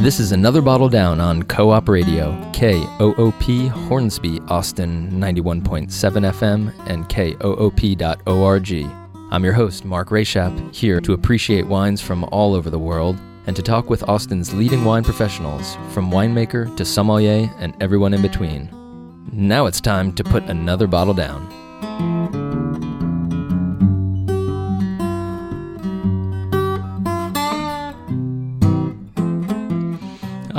This is another bottle down on Co op Radio, KOOP Hornsby, Austin 91.7 FM, and KOOP.org. I'm your host, Mark Rayshap, here to appreciate wines from all over the world and to talk with Austin's leading wine professionals, from winemaker to sommelier and everyone in between. Now it's time to put another bottle down.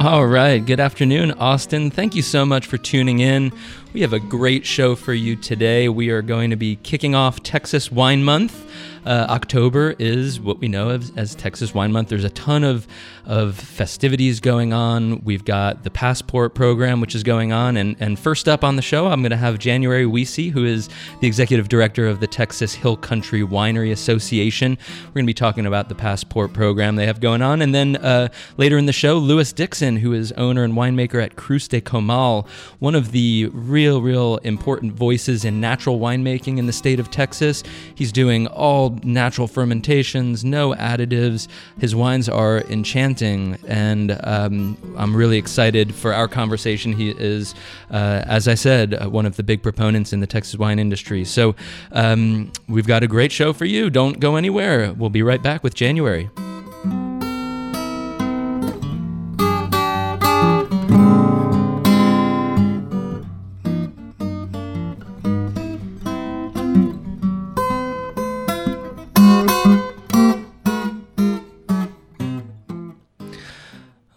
All right. Good afternoon, Austin. Thank you so much for tuning in. We have a great show for you today. We are going to be kicking off Texas Wine Month. Uh, October is what we know of as Texas Wine Month. There's a ton of, of festivities going on. We've got the Passport program, which is going on. And, and first up on the show, I'm going to have January Wiese, who is the executive director of the Texas Hill Country Winery Association. We're going to be talking about the Passport program they have going on. And then uh, later in the show, Lewis Dickson, who is owner and winemaker at Cruz de Comal, one of the real, real important voices in natural winemaking in the state of Texas. He's doing all natural fermentations, no additives. His wines are enchanting, and um, I'm really excited for our conversation. He is, uh, as I said, uh, one of the big proponents in the Texas wine industry. So um, we've got a great show for you. Don't go anywhere. We'll be right back with January.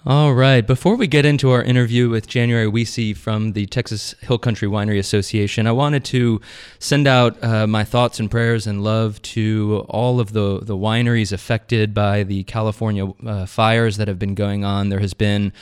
All right. Before we get into our interview with January Wiese from the Texas Hill Country Winery Association, I wanted to send out uh, my thoughts and prayers and love to all of the, the wineries affected by the California uh, fires that have been going on. There has been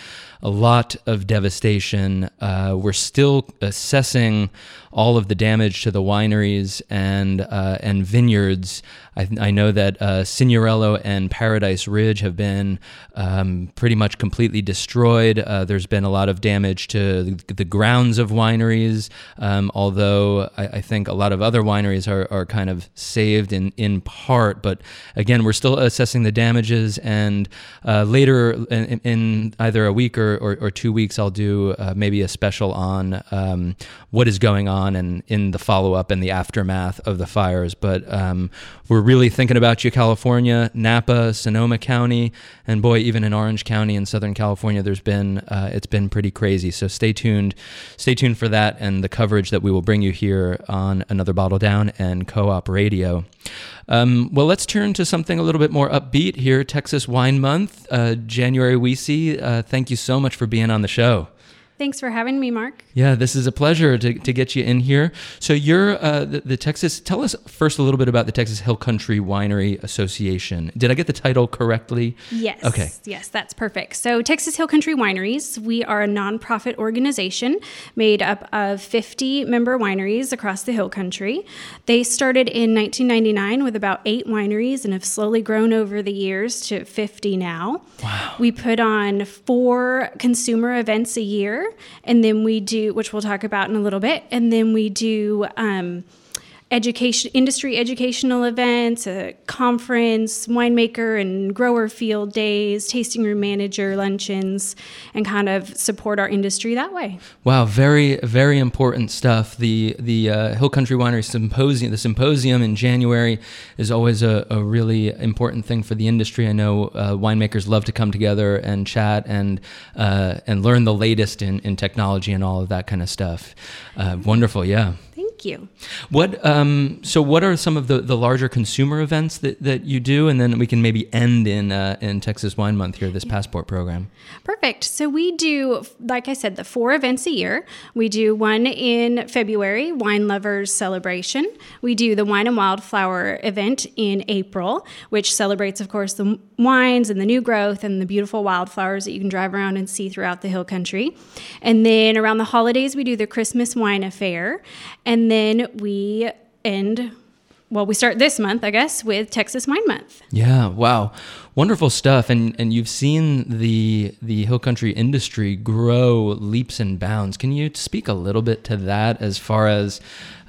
a lot of devastation. Uh, we're still assessing all of the damage to the wineries and uh, and vineyards. I, I know that uh, Signorello and Paradise Ridge have been um, pretty much completely destroyed. Uh, there's been a lot of damage to the, the grounds of wineries, um, although I, I, think a lot of other wineries are, are kind of saved in, in part. But again, we're still assessing the damages. And uh, later in, in, either a week or, or, or two weeks, I'll do uh, maybe a special on um, what is going on and in the follow up and the aftermath of the fires. But um, we're really thinking about you, California, Napa, Sonoma County, and boy, even in Orange County in Southern California, there's been uh, it's been pretty crazy. So stay tuned, stay tuned for that and the coverage that we will bring you here on Another Bottle Down and Co-op Radio. Um, well, let's turn to something a little bit more upbeat here. Texas Wine Month, uh, January Wiese. Uh, thank you so much for being on the show. Thanks for having me, Mark. Yeah, this is a pleasure to, to get you in here. So you're uh, the, the, Texas. Tell us first a little bit about the Texas Hill Country Winery Association. Did I get the title correctly? Yes. Okay. Yes, that's perfect. So Texas Hill Country Wineries, we are a nonprofit organization made up of 50 member wineries across the Hill Country. They started in 1999 with about eight wineries and have slowly grown over the years to 50 now. Wow. We put on four consumer events a year and then we do, which we'll talk about in a little bit, and then we do. Um, education industry educational events a conference winemaker and grower field days tasting room manager luncheons and kind of support our industry that way. Wow very very important stuff. The the uh, hill country winery symposium the symposium in january is always a, a really important thing for the industry. I know uh, winemakers love to come together and chat and uh, and learn the latest in, in technology and all of that kind of stuff. Uh, wonderful yeah you. What um, so what are some of the, the larger consumer events that, that you do, and then we can maybe end in uh, in Texas Wine Month here, this passport program. Perfect. So we do, like I said, the four events a year. We do one in February, Wine Lovers Celebration. We do the Wine and Wildflower event in April, which celebrates, of course, the wines and the new growth and the beautiful wildflowers that you can drive around and see throughout the hill country. And then around the holidays, we do the Christmas Wine Affair. And then we end well, we start this month, I guess, with Texas Wine Month. Yeah, wow, wonderful stuff. And and you've seen the the hill country industry grow leaps and bounds. Can you speak a little bit to that as far as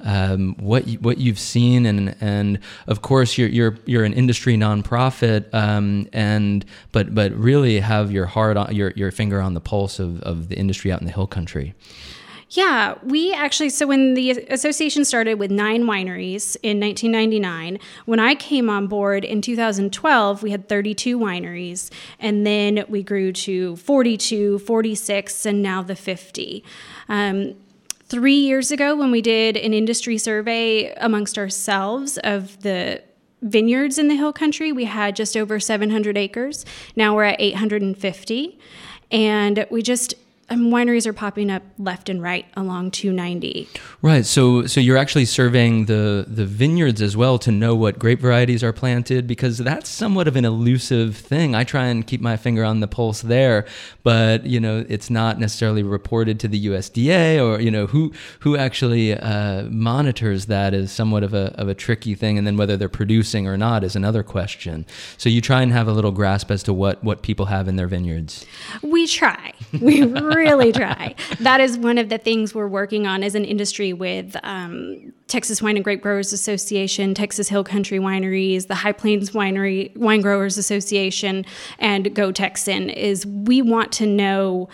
um, what you, what you've seen and and of course you're you're you're an industry nonprofit um, and but but really have your heart on your your finger on the pulse of, of the industry out in the hill country. Yeah, we actually, so when the association started with nine wineries in 1999, when I came on board in 2012, we had 32 wineries. And then we grew to 42, 46, and now the 50. Um, three years ago, when we did an industry survey amongst ourselves of the vineyards in the hill country, we had just over 700 acres. Now we're at 850. And we just, um, wineries are popping up left and right along 290. Right. So so you're actually surveying the the vineyards as well to know what grape varieties are planted because that's somewhat of an elusive thing. I try and keep my finger on the pulse there, but you know it's not necessarily reported to the USDA or you know who who actually uh, monitors that is somewhat of a of a tricky thing, and then whether they're producing or not is another question. So you try and have a little grasp as to what what people have in their vineyards. We try. We really try. That is one of the things we're working on as an industry with um, Texas Wine and Grape Growers Association, Texas Hill Country Wineries, the High Plains Winery Wine Growers Association, and Go Texan. Is we want to know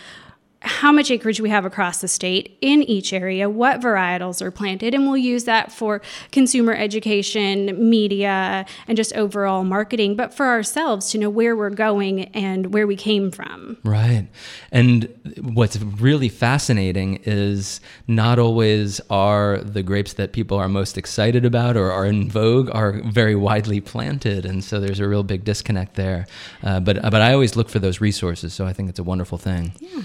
how much acreage we have across the state in each area, what varietals are planted, and we'll use that for consumer education, media, and just overall marketing, but for ourselves to know where we're going and where we came from. Right. And what's really fascinating is not always are the grapes that people are most excited about or are in vogue are very widely planted. And so there's a real big disconnect there. Uh, but, but I always look for those resources. So I think it's a wonderful thing. Yeah.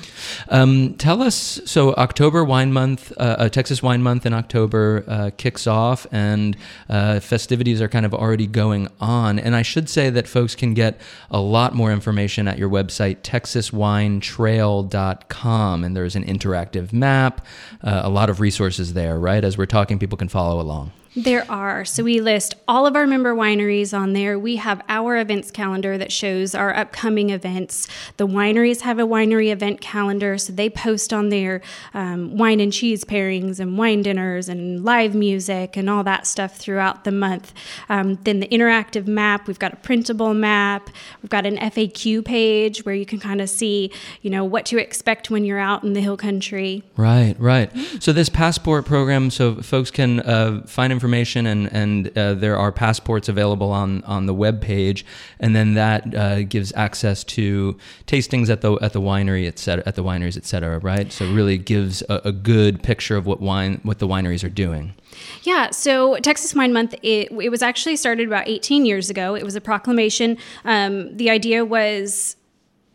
Um, tell us so October Wine Month, uh, uh, Texas Wine Month in October uh, kicks off, and uh, festivities are kind of already going on. And I should say that folks can get a lot more information at your website, texaswinetrail.com. And there's an interactive map, uh, a lot of resources there, right? As we're talking, people can follow along. There are. So we list all of our member wineries on there. We have our events calendar that shows our upcoming events. The wineries have a winery event calendar, so they post on their um, wine and cheese pairings and wine dinners and live music and all that stuff throughout the month. Um, then the interactive map, we've got a printable map. We've got an FAQ page where you can kind of see, you know, what to expect when you're out in the hill country. Right, right. So this passport program, so folks can uh, find information information, and and uh, there are passports available on on the web page, and then that uh, gives access to tastings at the at the winery, et cetera, at the wineries, et cetera. Right. So really gives a, a good picture of what wine what the wineries are doing. Yeah, so Texas Wine Month, it, it was actually started about 18 years ago. It was a proclamation. Um, the idea was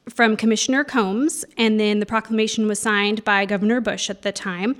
from Commissioner Combs, and then the proclamation was signed by Governor Bush at the time.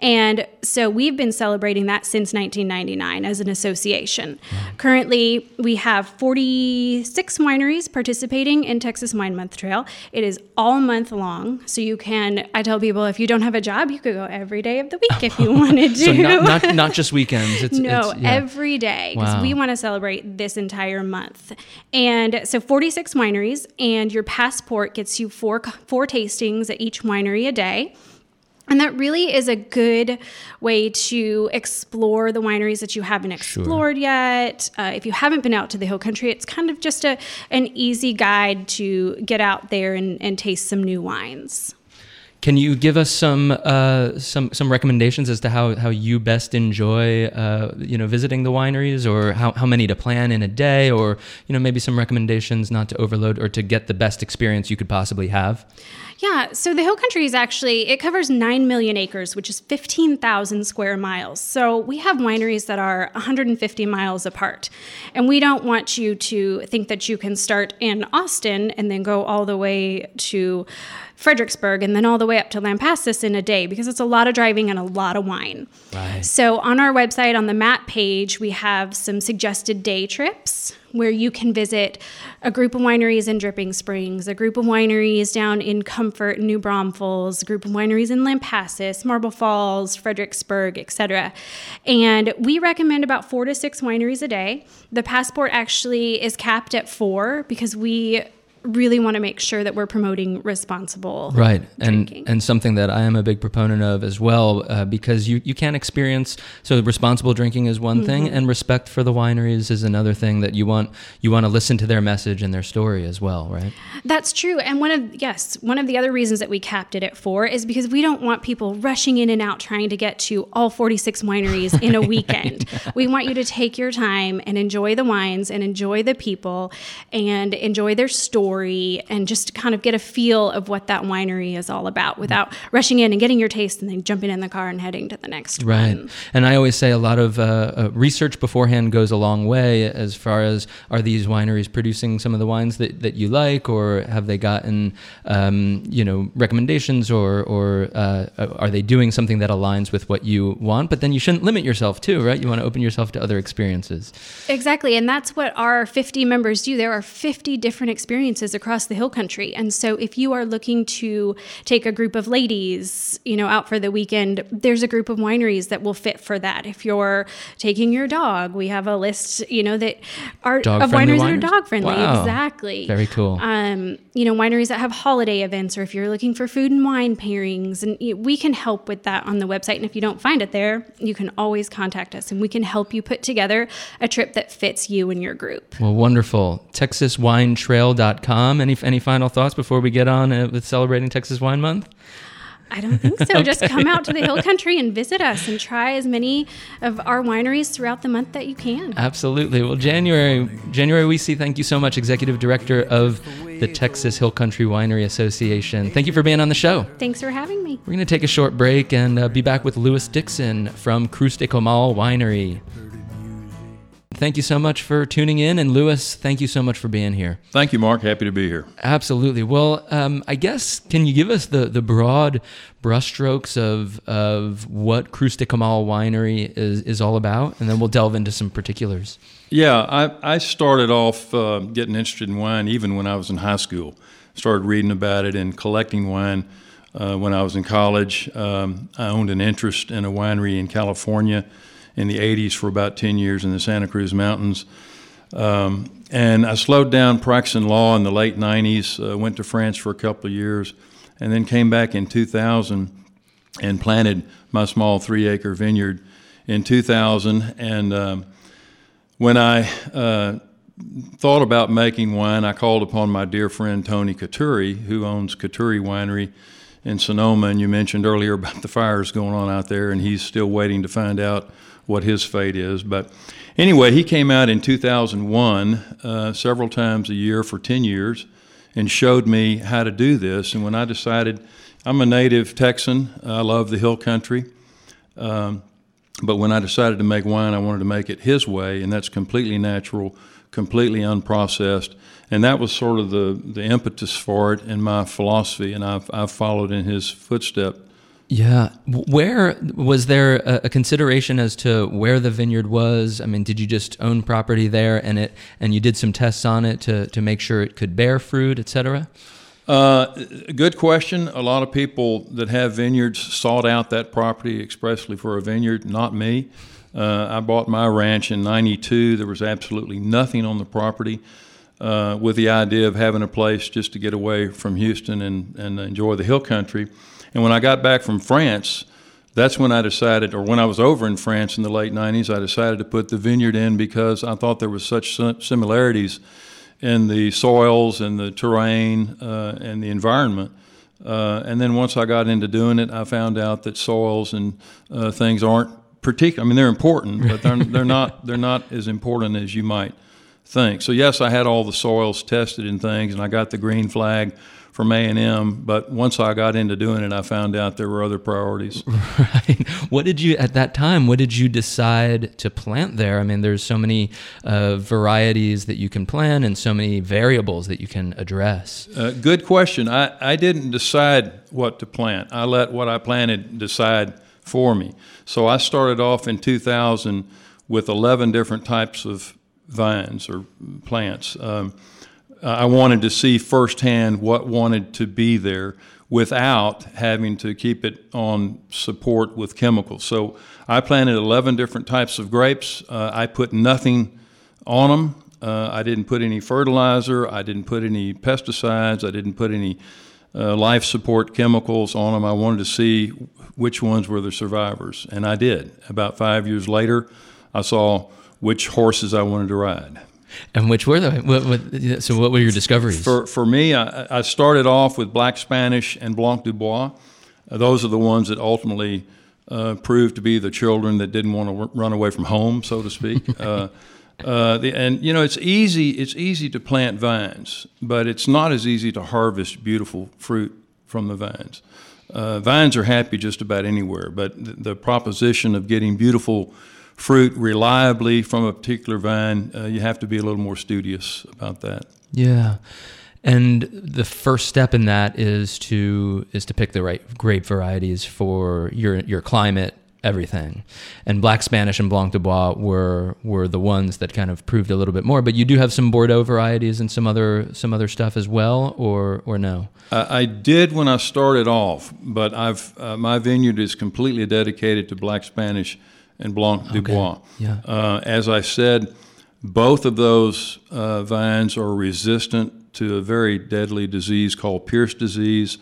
And so we've been celebrating that since 1999 as an association. Currently, we have 46 wineries participating in Texas Wine Month Trail. It is all month long, so you can, I tell people, if you don't have a job, you could go every day of the week if you wanted to. so not, not, not, just weekends. It's, no, it's, yeah. every day, because wow. we want to celebrate this entire month. And so 46 wineries, and your passport passport gets you four four tastings at each winery a day. And that really is a good way to explore the wineries that you haven't explored sure. yet. Uh, if you haven't been out to the hill country, it's kind of just a, an easy guide to get out there and, and taste some new wines. Can you give us some uh, some some recommendations as to how, how you best enjoy uh, you know visiting the wineries, or how, how many to plan in a day, or you know maybe some recommendations not to overload or to get the best experience you could possibly have? Yeah, so the Hill Country is actually it covers nine million acres, which is fifteen thousand square miles. So we have wineries that are 150 miles apart, and we don't want you to think that you can start in Austin and then go all the way to Fredericksburg and then all the way up to Lampasas in a day because it's a lot of driving and a lot of wine. Right. So on our website on the map page, we have some suggested day trips where you can visit a group of wineries in Dripping Springs, a group of wineries down in Comfort, New Braunfels, a group of wineries in Lampasas, Marble Falls, Fredericksburg, etc. And we recommend about four to six wineries a day. The passport actually is capped at four because we really want to make sure that we're promoting responsible right drinking. and and something that I am a big proponent of as well uh, because you you can experience so responsible drinking is one thing Mm-hmm. and respect for the wineries is another thing that you want you want to listen to their message and their story as well right That's true. And one of yes, one of the other reasons that we capped it at 4 is because we don't want people rushing in and out trying to get to all 46 wineries in a weekend. We want you to take your time and enjoy the wines and enjoy the people and enjoy their story and just kind of get a feel of what that winery is all about without rushing in and getting your taste and then jumping in the car and heading to the next Right. one. And I always say a lot of uh, uh, research beforehand goes a long way as far as are these wineries producing some of the wines that, that you like or have they gotten, um, you know, recommendations or, or uh, are they doing something that aligns with what you want? But then you shouldn't limit yourself too, right? You want to open yourself to other experiences. Exactly. And that's what our 50 members do. There are 50 different experiences across the hill country. And so if you are looking to take a group of ladies, you know, out for the weekend, there's a group of wineries that will fit for that. If you're taking your dog, we have a list, you know, that are of Dog-friendly wineries that are dog friendly. Wow. Exactly. Very cool. Um, you know, wineries that have holiday events, or if you're looking for food and wine pairings, and you, we can help with that on the website. And if you don't find it there, you can always contact us, and we can help you put together a trip that fits you and your group. Well, wonderful. TexasWineTrail.com. Any, any final thoughts before we get on uh, with celebrating Texas Wine Month? I don't think so. Just come out to the Hill Country and visit us, and try as many of our wineries throughout the month that you can. Absolutely. Well, January, January Wiese. Thank you so much, Executive Director of the Texas Hill Country Winery Association. Thank you for being on the show. Thanks for having me. We're going to take a short break and uh, be back with Lewis Dickson from Cruz de Comal Winery. Thank you so much for tuning in, and Lewis, thank you so much for being here. Thank you, Mark. Happy to be here. Absolutely. Well, um, I guess can you give us the the broad brushstrokes of of what Cruz de Winery is is all about, and then we'll delve into some particulars. Yeah, I, I started off uh, getting interested in wine even when I was in high school. Started reading about it and collecting wine uh, when I was in college. Um, I owned an interest in a winery in California in the 80s for about 10 years in the Santa Cruz Mountains. Um, and I slowed down practicing law in the late 90s, uh, went to France for a couple of years, and then came back in 2000 and planted my small three acre vineyard in 2000. And um, when I uh, thought about making wine, I called upon my dear friend Tony Coturri, who owns Coturri Winery in Sonoma. And you mentioned earlier about the fires going on out there, and he's still waiting to find out what his fate is. But anyway, he came out in 2001 uh, several times a year for 10 years and showed me how to do this. And when I decided, I'm a native Texan, I love the hill country. Um, but when I decided to make wine, I wanted to make it his way, and that's completely natural, completely unprocessed. And that was sort of the, the impetus for it and my philosophy, and I've, I've followed in his footstep. Yeah. Where was there a, consideration as to where the vineyard was? I mean, did you just own property there and it and you did some tests on it to, to make sure it could bear fruit, et cetera? Uh, good question. A lot of people that have vineyards sought out that property expressly for a vineyard, not me. Uh, I bought my ranch in 92. There was absolutely nothing on the property uh, with the idea of having a place just to get away from Houston and, and enjoy the hill country. And when I got back from France, that's when I decided, or when I was over in France in the late 90s, I decided to put the vineyard in because I thought there was such similarities in the soils and the terrain uh, and the environment. Uh, and then once I got into doing it, I found out that soils and uh, things aren't particular. I mean, they're important, but they're, they're not they're not as important as you might think. So yes, I had all the soils tested and things, and I got the green flag from A and M. But once I got into doing it, I found out there were other priorities. Right. What did you at that time? What did you decide to plant there? I mean, there's so many uh, varieties that you can plant and so many variables that you can address. Uh, good question. I, I didn't decide what to plant. I let what I planted decide for me. So I started off in 2000 with 11 different types of vines or plants. Um, I wanted to see firsthand what wanted to be there without having to keep it on support with chemicals. So I planted 11 different types of grapes. Uh, I put nothing on them. Uh, I didn't put any fertilizer. I didn't put any pesticides. I didn't put any uh, life support chemicals on them. I wanted to see which ones were the survivors, and I did. About five years later, I saw which horses I wanted to ride. And which were the what, what, so? What were your discoveries? For for me, I, I, started off with Black Spanish and Blanc du Bois. Uh, those are the ones that ultimately uh, proved to be the children that didn't want to run away from home, so to speak. uh, uh, the, and you know, it's easy. It's easy to plant vines, but it's not as easy to harvest beautiful fruit from the vines. Uh, vines are happy just about anywhere, but the, the, proposition of getting beautiful fruit reliably from a particular vine, uh, you have to be a little more studious about that. Yeah. And the first step in that is to is to pick the right grape varieties for your your climate everything. And Black Spanish and Blanc du Bois were were the ones that kind of proved a little bit more. But you do have some Bordeaux varieties and some other some other stuff as well, or or no? Uh, I did when I started off, but I've uh, my vineyard is completely dedicated to Black Spanish and Blanc okay. Bois. Yeah. Uh, as I said, both of those uh, vines are resistant to a very deadly disease called Pierce disease.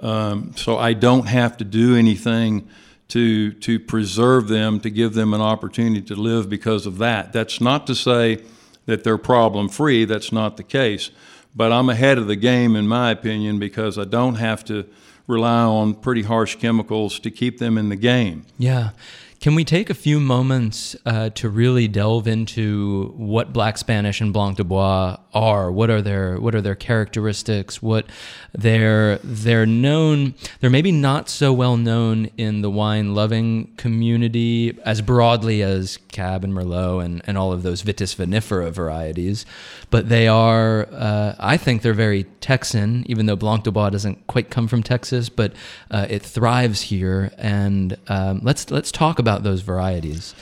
Um, so I don't have to do anything to, to preserve them, to give them an opportunity to live because of that. That's not to say that they're problem free, that's not the case. But I'm ahead of the game, in my opinion, because I don't have to rely on pretty harsh chemicals to keep them in the game. Yeah. Can we take a few moments uh, to really delve into what Black Spanish and Blanc du Bois are? What are their what are their characteristics? What they're they're known. They're maybe not so well known in the wine loving community as broadly as Cab and Merlot and, and all of those Vitis vinifera varieties, but they are. Uh, I think they're very Texan, even though Blanc du Bois doesn't quite come from Texas, but uh, it thrives here. And um, let's let's talk about those varieties.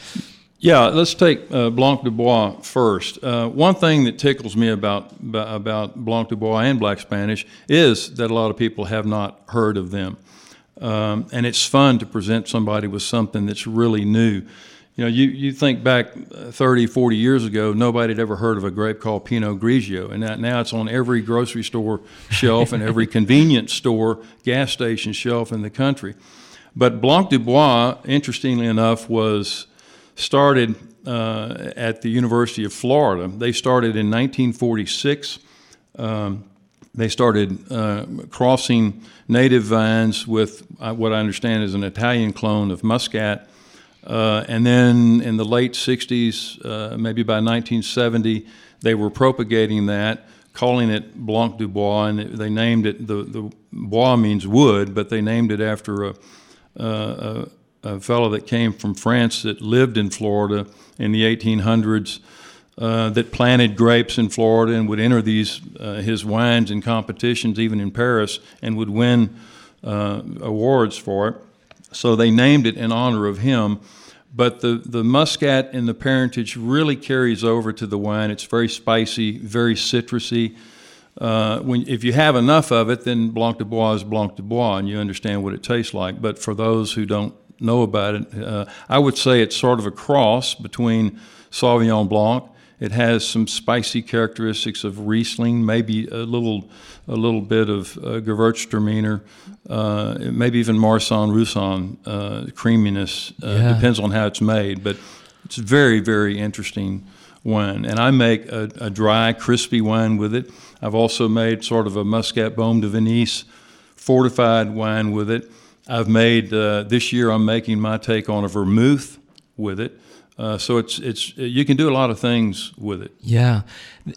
Yeah, let's take uh, Blanc du Bois first. Uh, one thing that tickles me about about Blanc du Bois and Black Spanish is that a lot of people have not heard of them, um, and it's fun to present somebody with something that's really new. You know, you, you think back uh, 30, 40 years ago, nobody had ever heard of a grape called Pinot Grigio, and that, now it's on every grocery store shelf and every convenience store, gas station shelf in the country. But Blanc du Bois, interestingly enough, was started uh, at the University of Florida. They started in 1946. Um, they started uh, crossing native vines with uh, what I understand is an Italian clone of Muscat uh, and then in the late 60s, uh, maybe by 1970, they were propagating that, calling it Blanc du Bois, and they named it, the, the bois means wood, but they named it after a, a, a fellow that came from France that lived in Florida in the 1800s. Uh, that planted grapes in Florida and would enter these uh, his wines in competitions, even in Paris, and would win uh, awards for it. So they named it in honor of him. But the, the muscat and the parentage really carries over to the wine. It's very spicy, very citrusy. Uh, when, if you have enough of it, then Blanc du Bois is Blanc du Bois, and you understand what it tastes like. But for those who don't know about it, uh, I would say it's sort of a cross between Sauvignon Blanc it has some spicy characteristics of Riesling, maybe a little, a little bit of uh, Gewürztraminer, uh, maybe even Marsanne Roussanne uh, creaminess. Uh, yeah. Depends on how it's made, but it's very, very interesting wine. And I make a, a, dry, crispy wine with it. I've also made sort of a Muscat Beaume de Venise fortified wine with it. I've made uh, this year. I'm making my take on a vermouth with it. Uh, so it's it's you can do a lot of things with it. Yeah,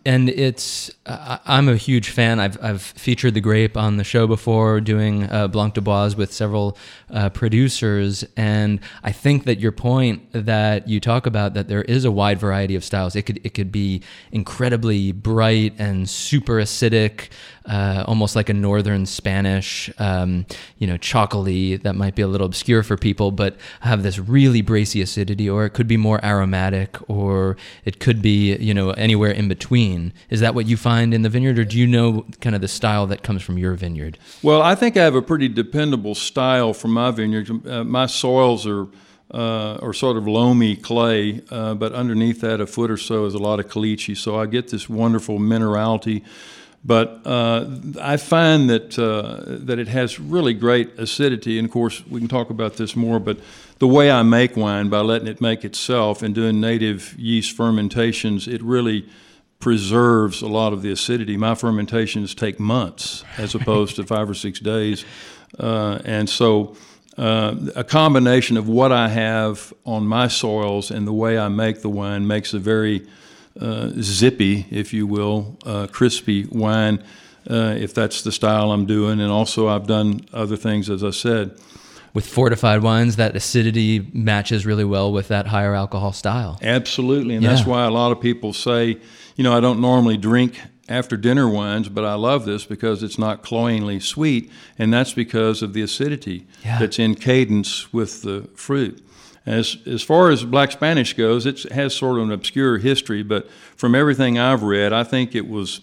and it's I'm a huge fan. I've I've featured the grape on the show before, doing uh, Blanc du Bois with several uh, producers, and I think that your point that you talk about that there is a wide variety of styles. It could it could be incredibly bright and super acidic, uh, almost like a northern Spanish, um, you know, Txakoli that might be a little obscure for people, but have this really bracy acidity, or it could be more aromatic, or it could be you know anywhere in between. Is that what you find in the vineyard, or do you know kind of the style that comes from your vineyard? Well, I think I have a pretty dependable style from my vineyard. Uh, my soils are uh, or sort of loamy clay, uh, but underneath that, a foot or so is a lot of caliche. So I get this wonderful minerality. But uh, I find that uh, that it has really great acidity, and of course we can talk about this more. But the way I make wine, by letting it make itself and doing native yeast fermentations, it really preserves a lot of the acidity. My fermentations take months as opposed to five or six days, uh, and so uh, a combination of what I have on my soils and the way I make the wine makes a very uh, zippy, if you will, uh, crispy wine, uh, if that's the style I'm doing. And also, I've done other things, as I said. With fortified wines, that acidity matches really well with that higher alcohol style. Absolutely. And yeah. that's why a lot of people say, you know, I don't normally drink after dinner wines, but I love this because it's not cloyingly sweet, and that's because of the acidity yeah. that's in cadence with the fruit. As, as far as Black Spanish goes, it has sort of an obscure history, but from everything I've read, I think it was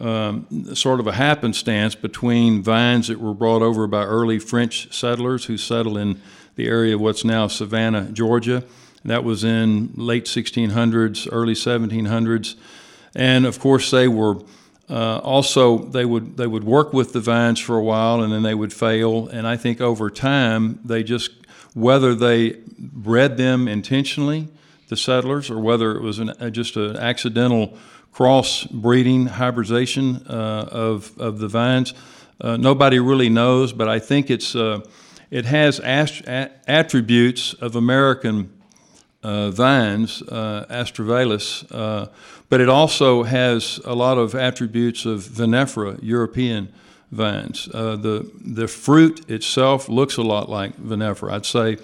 um, sort of a happenstance between vines that were brought over by early French settlers who settled in the area of what's now Savannah, Georgia. That was in late 1600s, early 1700s and of course they were uh, also they would they would work with the vines for a while and then they would fail and I think over time they just whether they bred them intentionally the settlers or whether it was an, uh, just an accidental cross breeding hybridization uh, of of the vines uh, nobody really knows but I think it's uh, it has attributes of American uh, vines, uh, uh, but it also has a lot of attributes of vinifera, European vines. The, the fruit itself looks a lot like vinifera. I'd say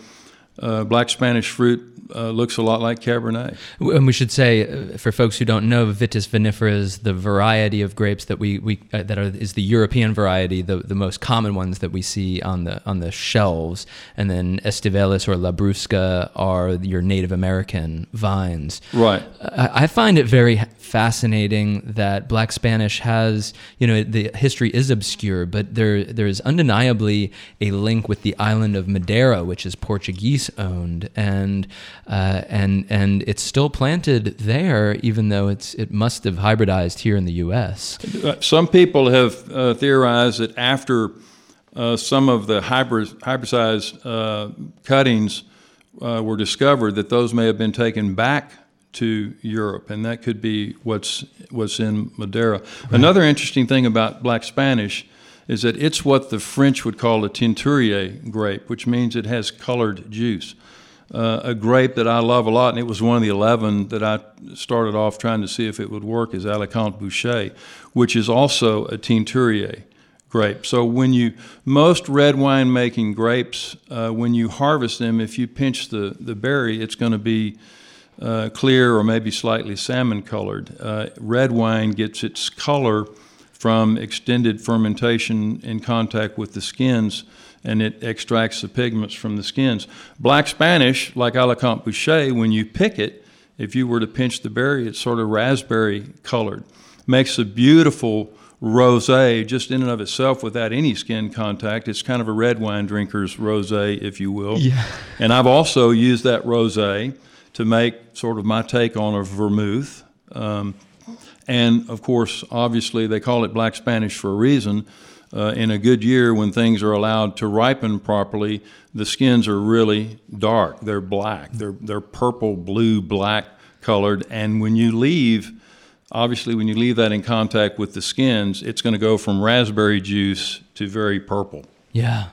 black Spanish fruit uh, looks a lot like Cabernet. And we should say, uh, for folks who don't know, Vitis vinifera is the variety of grapes that we, we uh, that are, is the European variety, the, the most common ones that we see on the on the shelves. And then Aestivalis or Labrusca are your Native American vines. Right. I, I find it very fascinating that Black Spanish has, you know, the history is obscure, but there there is undeniably a link with the island of Madeira, which is Portuguese owned, and uh, and and it's still planted there, even though it's it must have hybridized here in the U.S. Uh, some people have uh, theorized that after uh, some of the hybrid, hybridized uh, cuttings uh, were discovered, that those may have been taken back to Europe, and that could be what's what's in Madeira. Right. Another interesting thing about Black Spanish is that it's what the French would call a teinturier grape, which means it has colored juice uh, a grape that I love a lot, and it was one of the 11 that I started off trying to see if it would work, is Alicante Bouschet, which is also a Teinturier grape. So when you, most red wine making grapes, uh, when you harvest them, if you pinch the, the berry, it's going to be uh, clear or maybe slightly salmon colored. Uh, red wine gets its color from extended fermentation in contact with the skins and it extracts the pigments from the skins. Black Spanish, like Alicante Bouschet, when you pick it, if you were to pinch the berry, it's sort of raspberry colored. Makes a beautiful rosé just in and of itself without any skin contact. It's kind of a red wine drinker's rosé, if you will. Yeah. And I've also used that rosé to make sort of my take on a vermouth. Um, and of course, obviously, they call it Black Spanish for a reason uh, in a good year when things are allowed to ripen properly, the skins are really dark. They're black. They're, they're purple, blue, black colored. And when you leave, obviously, when you leave that in contact with the skins, it's going to go from raspberry juice to very purple. Yeah.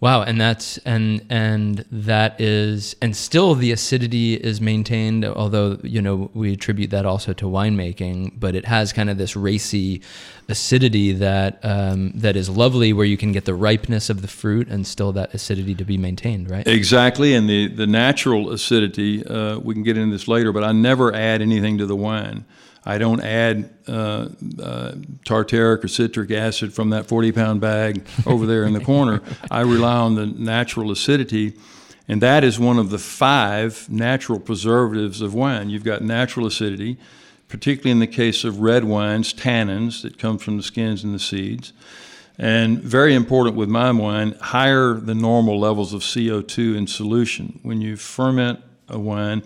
Wow, and that's and and that is and still the acidity is maintained. Although you know we attribute that also to winemaking, but it has kind of this racy acidity that um, that is lovely, where you can get the ripeness of the fruit and still that acidity to be maintained, right? Exactly, and the the natural acidity. Uh, we can get into this later, but I never add anything to the wine. I don't add uh, uh, tartaric or citric acid from that 40 pound bag over there in the corner. I rely on the natural acidity. And that is one of the five natural preservatives of wine. You've got natural acidity, particularly in the case of red wines, tannins that come from the skins and the seeds. And very important with my wine, higher than normal levels of CO2 in solution. When you ferment a wine,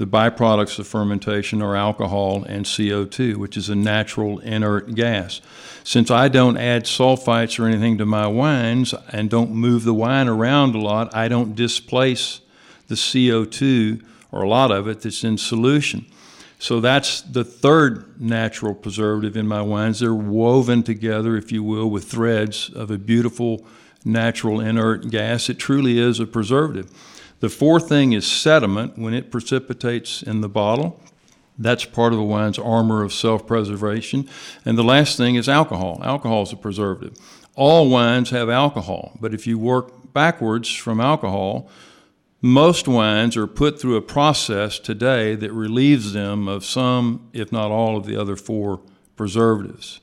the byproducts of fermentation are alcohol and CO2, which is a natural inert gas. Since I don't add sulfites or anything to my wines and don't move the wine around a lot, I don't displace the CO2 or a lot of it that's in solution. So that's the third natural preservative in my wines. They're woven together, if you will, with threads of a beautiful natural inert gas. It truly is a preservative. The fourth thing is sediment when it precipitates in the bottle. That's part of the wine's armor of self preservation. And the last thing is alcohol. Alcohol is a preservative. All wines have alcohol, but if you work backwards from alcohol, most wines are put through a process today that relieves them of some, if not all, of the other four preservatives.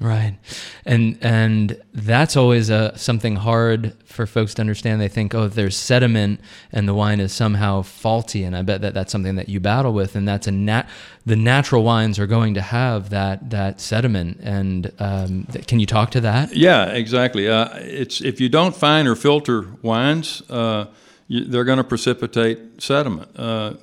Right, and and that's always a something hard for folks to understand. They think, oh, there's sediment and the wine is somehow faulty, and I bet that that's something that you battle with. And that's a nat. The natural wines are going to have that that sediment. And um, th- can you talk to that? Yeah, exactly. Uh, it's if you don't fine or filter wines, uh, you, they're going to precipitate sediment. Uh,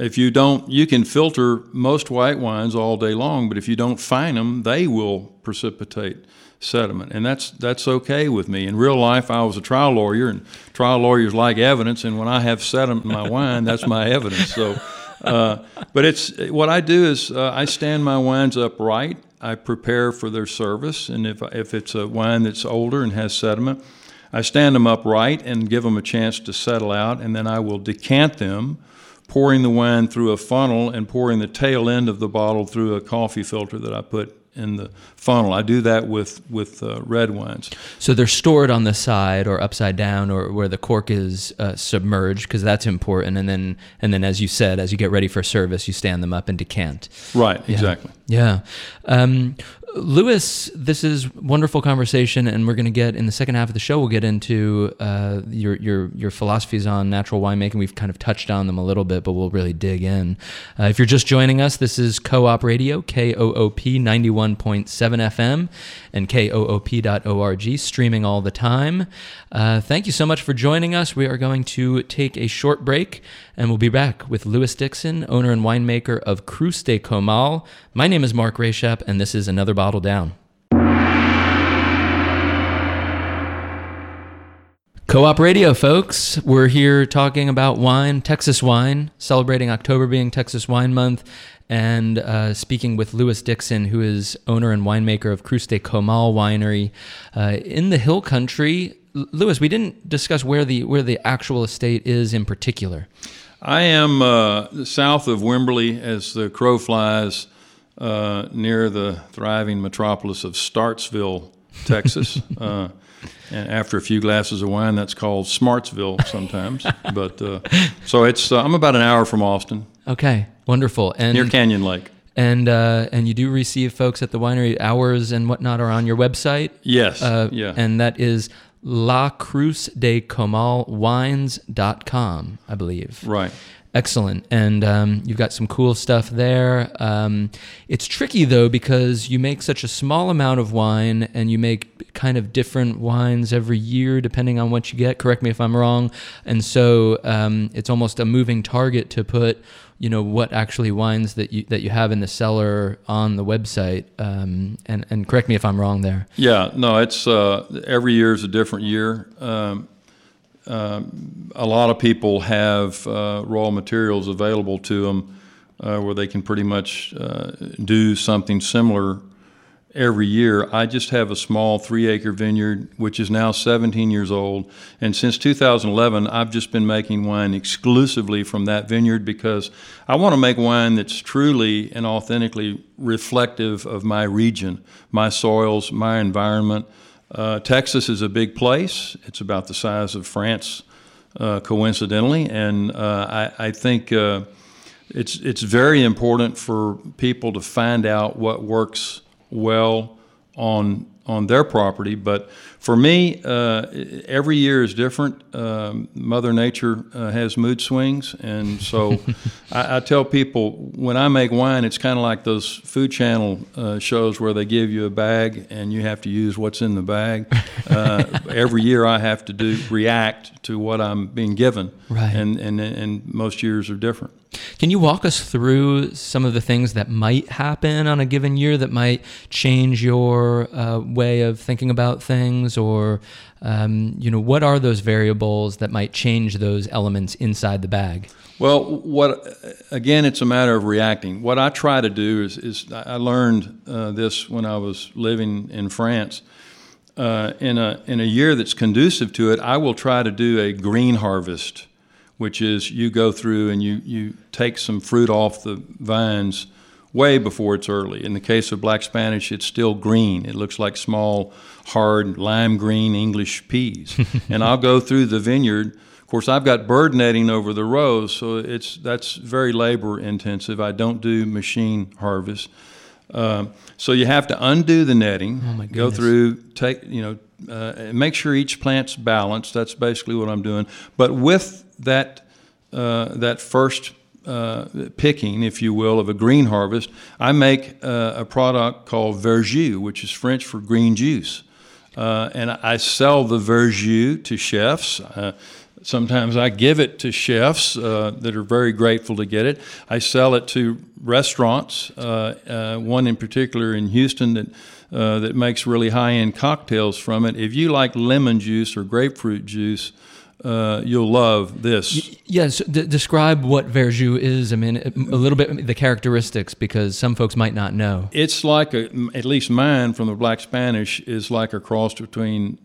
if you don't, you can filter most white wines all day long, but if you don't fine them, they will precipitate sediment, and that's that's okay with me. In real life, I was a trial lawyer, and trial lawyers like evidence, and when I have sediment in my wine, that's my evidence. So, uh, but it's what I do is uh, I stand my wines upright. I prepare for their service, and if if it's a wine that's older and has sediment, I stand them upright and give them a chance to settle out, and then I will decant them pouring the wine through a funnel and pouring the tail end of the bottle through a coffee filter that I put in the funnel. I do that with with uh, red wines. So they're stored on the side or upside down or where the cork is uh, submerged because that's important. And then and then as you said, as you get ready for service, you stand them up and decant. Right. Exactly. Yeah. Um, Lewis, this is wonderful conversation, and we're going to get in the second half of the show. We'll get into uh, your your your philosophies on natural winemaking. We've kind of touched on them a little bit, but we'll really dig in. Uh, if you're just joining us, this is Co-op Radio, KOOP 91.7 FM, and KOOP.org, streaming all the time. Uh, thank you so much for joining us. We are going to take a short break, and we'll be back with Lewis Dickson, owner and winemaker of Cruz de Comal. My name is Mark Rayshap, and this is another bottle down. Co op radio, folks. We're here talking about wine, Texas wine, celebrating October being Texas Wine Month, and uh, speaking with Lewis Dickson, who is owner and winemaker of Cruz de Comal Winery uh, in the Hill Country. Lewis, we didn't discuss where the where the actual estate is in particular. I am uh, south of Wimberley, as the crow flies, uh, near the thriving metropolis of Startzville, Texas. Uh, and after a few glasses of wine, that's called Smartsville sometimes. but uh, so it's uh, I'm about an hour from Austin. Okay, wonderful. And near Canyon Lake. And uh, and you do receive folks at the winery hours and whatnot are on your website. Yes. Uh, yeah. And that is La Cruz de Comal Wines.com, I believe. Right. Excellent. And um, you've got some cool stuff there. Um, it's tricky, though, because you make such a small amount of wine and you make kind of different wines every year, depending on what you get. Correct me if I'm wrong. And so um, it's almost a moving target to put you know what actually wines that you that you have in the cellar on the website um, and and correct me if I'm wrong there yeah no it's uh, every year is a different year um, a lot of people have uh, raw materials available to them uh, where they can pretty much uh, do something similar every year. I just have a small three acre vineyard, which is now 17 years old. And since 2011, I've just been making wine exclusively from that vineyard because I want to make wine that's truly and authentically reflective of my region, my soils, my environment. Uh, Texas is a big place. It's about the size of France, uh, coincidentally, and uh, I, I, think uh, it's it's very important for people to find out what works well on on their property. But for me, uh, every year is different. Um, Mother Nature uh, has mood swings, and so I, I, tell people when I make wine, it's kind of like those Food Channel uh, shows where they give you a bag and you have to use what's in the bag. Uh, every year, I have to do react to what I'm being given, right. and and and most years are different. Can you walk us through some of the things that might happen on a given year that might change your uh, way of thinking about things, or um, you know, what are those variables that might change those elements inside the bag? Well, what again? It's a matter of reacting. What I try to do is, is I learned uh, this when I was living in France. Uh, in a in a year that's conducive to it, I will try to do a green harvest which is you go through and you, you take some fruit off the vines way before it's early. In the case of black Spanish, it's still green. It looks like small, hard, lime green English peas. and I'll go through the vineyard. Of course, I've got bird netting over the rows, so it's that's very labor intensive. I don't do machine harvest. Um, so you have to undo the netting, oh go through, take you know, uh, make sure each plant's balanced. That's basically what I'm doing. But with that uh, that first uh, picking, if you will, of a green harvest, I make uh, a product called verjus, which is French for green juice. Uh, and I sell the verjus to chefs. Uh, sometimes I give it to chefs uh, that are very grateful to get it. I sell it to restaurants, one in particular in Houston that. that makes really high end cocktails from it. If you like lemon juice or grapefruit juice, uh, you'll love this. yes, d- describe what verjus is. I mean, a little bit the characteristics because some folks might not know. It's like a, at least mine from the Black Spanish is like a cross between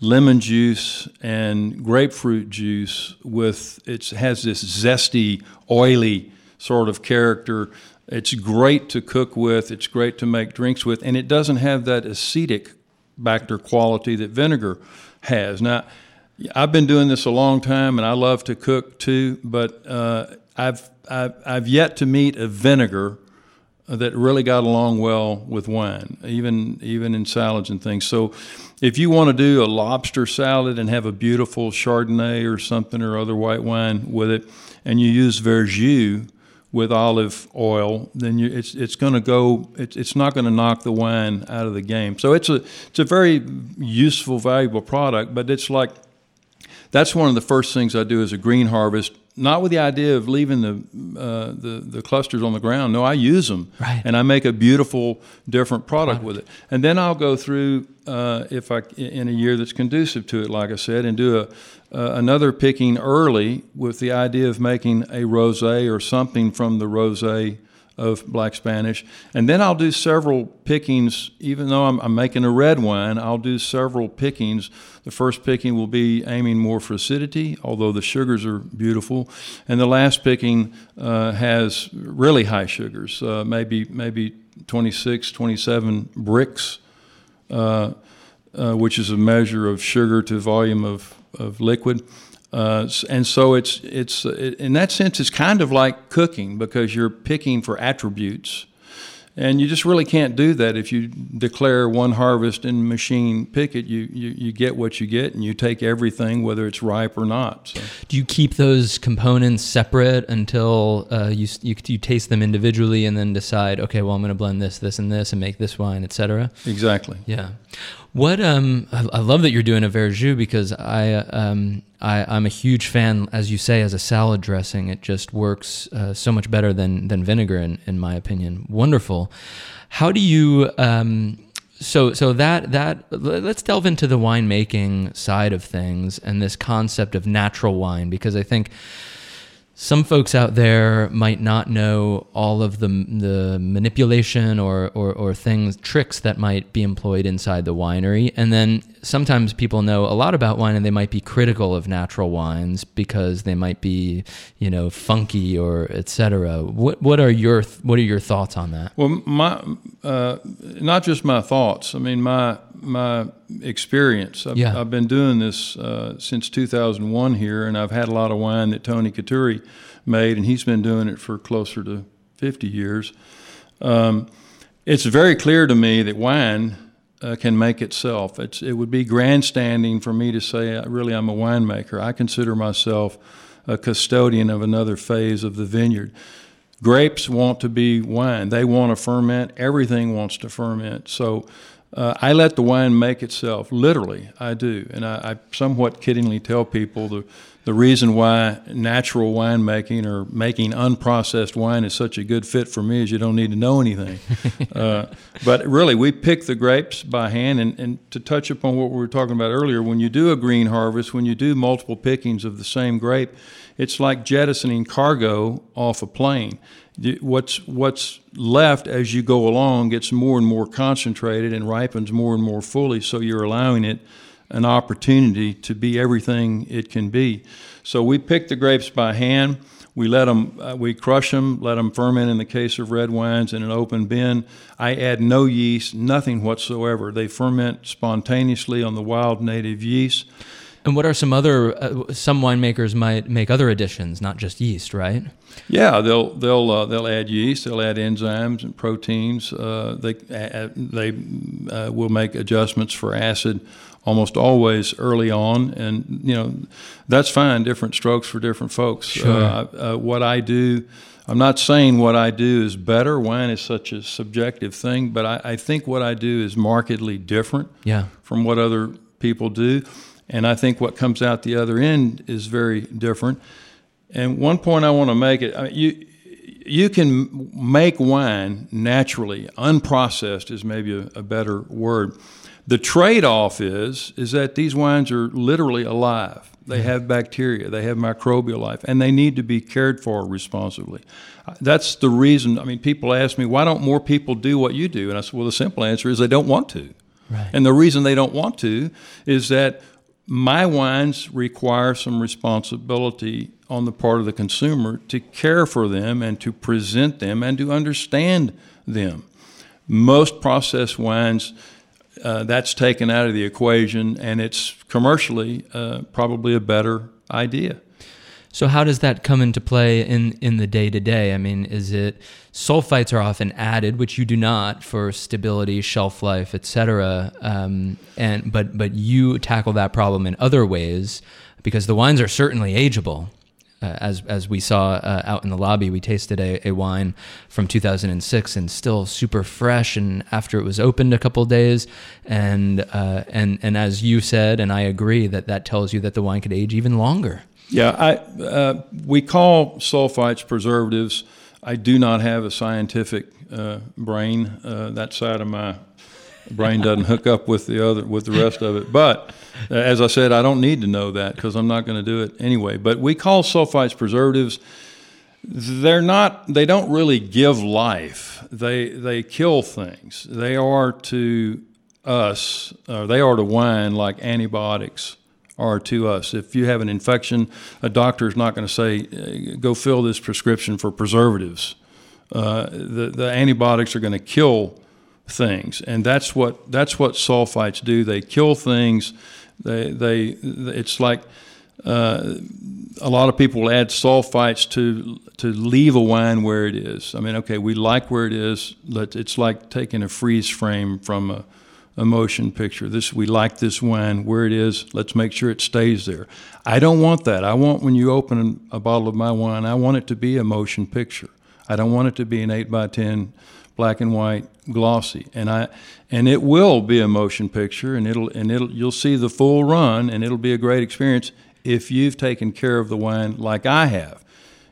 lemon juice and grapefruit juice. With it has this zesty, oily sort of character. It's great to cook with. It's great to make drinks with, and it doesn't have that acetic factor quality that vinegar has. Now I've been doing this a long time, and I love to cook too. But uh, I've, I've I've yet to meet a vinegar that really got along well with wine, even even in salads and things. So, if you want to do a lobster salad and have a beautiful Chardonnay or something or other white wine with it, and you use verjus with olive oil, then you, it's it's going to go. It's, it's not going to knock the wine out of the game. So it's a it's a very useful, valuable product, but it's like that's one of the first things I do as a green harvest. Not with the idea of leaving the, uh, the the clusters on the ground. No, I use them, right. and I make a beautiful, different product, product. with it. And then I'll go through uh, if I in a year that's conducive to it, like I said, and do a uh, another picking early with the idea of making a rosé or something from the rosé of black Spanish. And then I'll do several pickings, even though I'm, I'm, making a red wine, I'll do several pickings. The first picking will be aiming more for acidity, although the sugars are beautiful. And the last picking uh, has really high sugars, uh, maybe, maybe 26, 27 Brix, uh, uh, which is a measure of sugar to volume of, of liquid. Uh, and so it's it's it, in that sense it's kind of like cooking because you're picking for attributes, and you just really can't do that if you declare one harvest and machine pick it. You, you you get what you get, and you take everything whether it's ripe or not. So. Do you keep those components separate until uh, you, you you taste them individually and then decide okay, well I'm going to blend this, this, and this, and make this wine, etc. Exactly. Yeah. What um, I, love that you're doing a verjus because I um, I, I'm a huge fan, as you say, as a salad dressing. It just works uh, so much better than than vinegar, in in my opinion. Wonderful. How do you? Um, so so that that let's delve into the winemaking side of things and this concept of natural wine because I think some folks out there might not know all of the the manipulation or, or, or things tricks that might be employed inside the winery. And then sometimes people know a lot about wine and they might be critical of natural wines because they might be you know funky or etc what what are your what are your thoughts on that? Well my uh, not just my thoughts. I mean my my experience. I've, yeah. I've been doing this uh, since 2001 here, and I've had a lot of wine that Tony Coturri made, and he's been doing it for closer to 50 years. Um, it's very clear to me that wine uh, can make itself. It's, it would be grandstanding for me to say, uh, really, I'm a winemaker. I consider myself a custodian of another phase of the vineyard. Grapes want to be wine. They want to ferment. Everything wants to ferment. So uh, I let the wine make itself. Literally, I do. And I, I somewhat kiddingly tell people the the reason why natural winemaking or making unprocessed wine is such a good fit for me is you don't need to know anything. uh, but really, we pick the grapes by hand. And, and to touch upon what we were talking about earlier, when you do a green harvest, when you do multiple pickings of the same grape, it's like jettisoning cargo off a plane. What's what's left as you go along gets more and more concentrated and ripens more and more fully. So you're allowing it an opportunity to be everything it can be. So we pick the grapes by hand. We let them, uh, we crush them, let them ferment in the case of red wines in an open bin. I add no yeast, nothing whatsoever. They ferment spontaneously on the wild native yeast. And what are some other? Uh, some winemakers might make other additions, not just yeast, right? Yeah, they'll they'll uh, they'll add yeast. They'll add enzymes and proteins. Uh, they uh, they uh, will make adjustments for acid almost always early on, and you know that's fine. Different strokes for different folks. Sure. Uh, what I do. I'm not saying what I do is better. Wine is such a subjective thing, but I, I think what I do is markedly different yeah. from what other people do. And I think what comes out the other end is very different. And one point I want to make it I mean, you you can make wine naturally, unprocessed is maybe a, a better word. The trade-off is is that these wines are literally alive. They mm-hmm. have bacteria, they have microbial life, and they need to be cared for responsibly. That's the reason. I mean, people ask me, why don't more people do what you do? And I said, well, the simple answer is they don't want to. Right. And the reason they don't want to is that my wines require some responsibility on the part of the consumer to care for them and to present them and to understand them. Most processed wines, uh, that's taken out of the equation, and it's commercially uh, probably a better idea. So how does that come into play in in the day to day? I mean, is it sulfites are often added, which you do not for stability, shelf life, etc. Um, and but but you tackle that problem in other ways because the wines are certainly ageable. Uh, as as we saw uh, out in the lobby, we tasted a, a, wine from 2006 and still super fresh. And after it was opened a couple days, and uh, and and as you said, and I agree that that tells you that the wine could age even longer. Yeah, I, uh, we call sulfites preservatives. I do not have a scientific uh, brain. Uh, that side of my brain doesn't hook up with the other with the rest of it. But uh, as I said, I don't need to know that because I'm not going to do it anyway. But we call sulfites preservatives. They're not. They don't really give life. They they kill things. They are to us. Or they are to wine like antibiotics are to us. If you have an infection, a doctor is not going to say, go fill this prescription for preservatives. Uh, the, the antibiotics are going to kill things, and that's what that's what sulfites do. They kill things. They they it's like uh, a lot of people will add sulfites to to leave a wine where it is. I mean, okay, we like where it is. but It's like taking a freeze frame from a a motion picture. This we like this wine where it is. Let's make sure it stays there. I don't want that. I want when you open a bottle of my wine, I want it to be a motion picture. I don't want it to be an eight by ten black and white glossy. And I and it will be a motion picture and it'll and it'll you'll see the full run and it'll be a great experience if you've taken care of the wine like I have.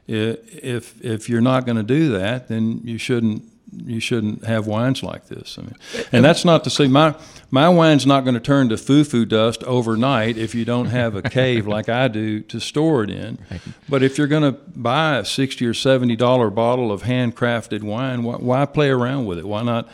If if you're not going to do that, then you shouldn't you shouldn't have wines like this. I mean, and that's not to say my my wine's not going to turn to foo-foo dust overnight if you don't have a cave like I do to store it in. Right. But if you're going to buy a sixty or seventy dollar bottle of handcrafted wine, why, why play around with it? Why not?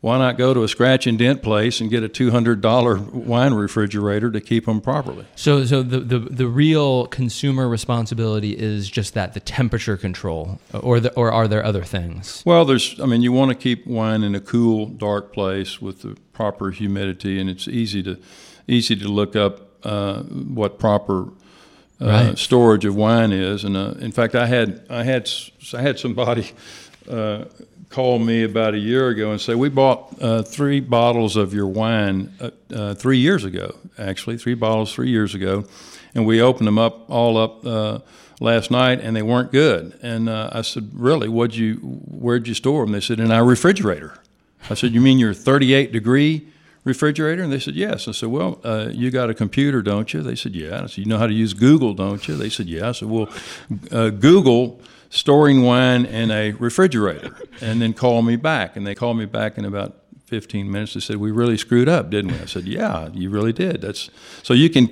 Why not go to a scratch and dent place and get a two hundred dollar wine refrigerator to keep them properly? So, so the, the the real consumer responsibility is just that the temperature control, or the, or are there other things? Well, there's. I mean, you want to keep wine in a cool, dark place with the proper humidity, and it's easy to easy to look up uh, what proper. Uh, right. storage of wine is, and uh, in fact, I had I had I had somebody uh, called me about a year ago and said, We bought uh, three bottles of your wine uh, uh, three years ago, actually, three bottles three years ago. And we opened them up all up uh, last night and they weren't good. And uh, I said, Really? What'd you, where'd you store them? They said, In our refrigerator. I said, You mean your 38 degree refrigerator? And they said, Yes. I said, Well, uh, you got a computer, don't you? They said, Yeah. I said, You know how to use Google, don't you? They said, Yeah. I said, Well, uh, Google storing wine in a refrigerator and then call me back. And they called me back in about 15 minutes. They said, We really screwed up, didn't we? I said, Yeah, you really did. That's so you can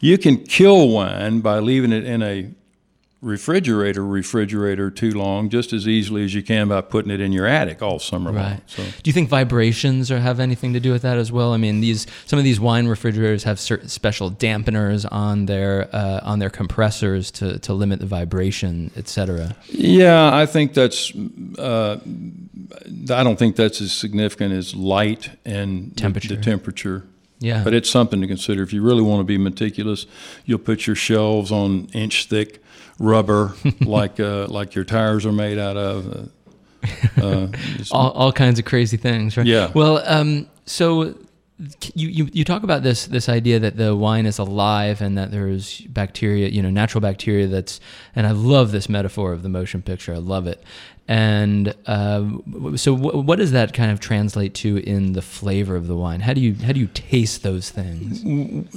you can kill wine by leaving it in a refrigerator refrigerator too long just as easily as you can by putting it in your attic all summer long. So. Do you think vibrations or have anything to do with that as well? I mean, these some of these wine refrigerators have certain special dampeners on their uh, on their compressors to, to limit the vibration, etc. Yeah, I think that's. Uh, I don't think that's as significant as light and temperature. The, the temperature. Yeah. But it's something to consider. If you really want to be meticulous, you'll put your shelves on inch thick rubber, like uh, like your tires are made out of. Uh, uh all, all kinds of crazy things, right? Yeah. Well, um, so you, you you talk about this this idea that the wine is alive and that there's bacteria, you know, natural bacteria that's, and I love this metaphor of the motion picture. I love it. And uh, so, w- what does that kind of translate to in the flavor of the wine? How do you how do you taste those things?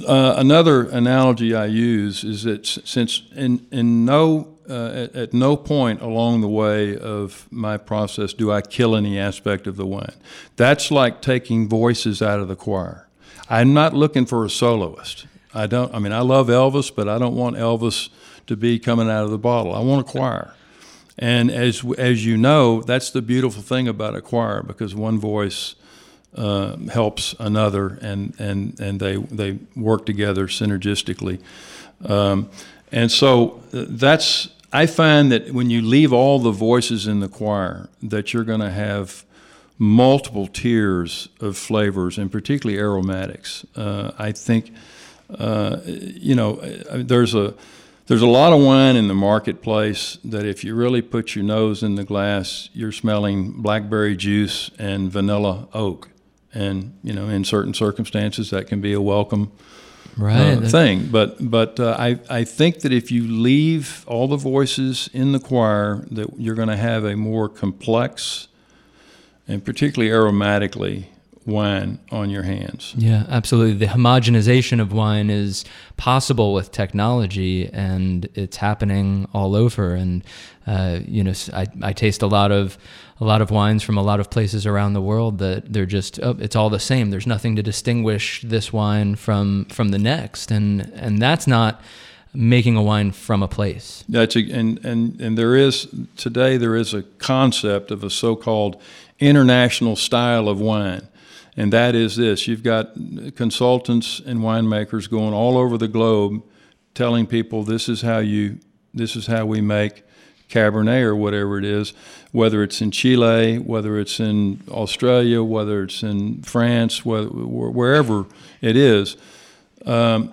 Uh, another analogy I use is that since in in no uh, at, at, no point along the way of my process do I kill any aspect of the wine. That's like taking voices out of the choir. I'm not looking for a soloist. I don't. I mean, I love Elvis, but I don't want Elvis to be coming out of the bottle. I want a choir. And as as you know, that's the beautiful thing about a choir because one voice uh, helps another, and and and they they work together synergistically. Um, and so uh, that's I find that when you leave all the voices in the choir, that you're going to have multiple tiers of flavors and particularly aromatics. Uh, I think, uh, you know, uh, there's a there's a lot of wine in the marketplace that if you really put your nose in the glass, you're smelling blackberry juice and vanilla oak. And, you know, in certain circumstances, that can be a welcome right. uh, thing. But, but uh, I, I think that if you leave all the voices in the choir, that you're going to have a more complex and particularly aromatically wine on your hands. Yeah, absolutely. The homogenization of wine is possible with technology, and it's happening all over. And uh, you know, I, I taste a lot of a lot of wines from a lot of places around the world that they're just oh, it's all the same. There's nothing to distinguish this wine from from the next, and and that's not making a wine from a place. That's a, and and and there is today there is a concept of a so-called international style of wine and that is this. You've got consultants and winemakers going all over the globe telling people this is how you this is how we make cabernet or whatever it is whether it's in chile whether it's in australia whether it's in france wherever it is um,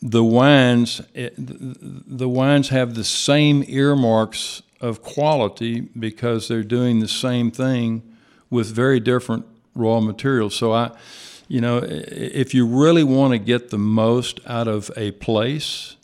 the wines it, the wines have the same earmarks of quality because they're doing the same thing with very different raw materials. So I, you know, if you really want to get the most out of a place,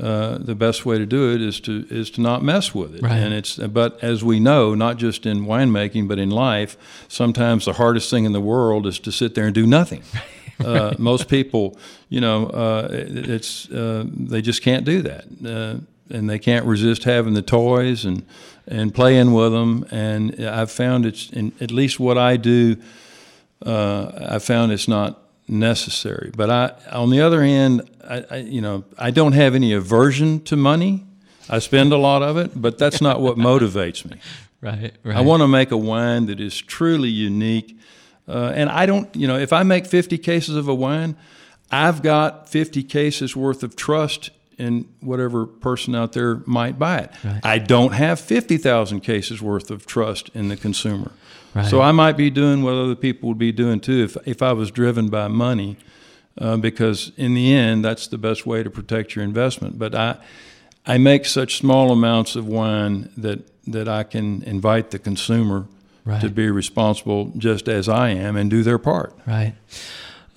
uh, the best way to do it is to is to not mess with it. Right. And it's but as we know, not just in winemaking but in life, sometimes the hardest thing in the world is to sit there and do nothing. uh, most people, you know, uh, it's uh, they just can't do that, uh, and they can't resist having the toys and and playing with them. And I've found it's in, at least what I do uh, I found it's not necessary. But I, on the other hand, I, I, you know, I don't have any aversion to money. I spend a lot of it, but that's not what motivates me. Right, right. I want to make a wine that is truly unique. Uh, and I don't, you know, if I make 50 cases of a wine, I've got 50 cases worth of trust in whatever person out there might buy it. Right. I don't have 50,000 cases worth of trust in the consumer. Right. So I might be doing what other people would be doing too if, if I was driven by money, uh, because in the end, that's the best way to protect your investment. But I, I make such small amounts of wine that that I can invite the consumer Right. to be responsible just as I am and do their part. Right.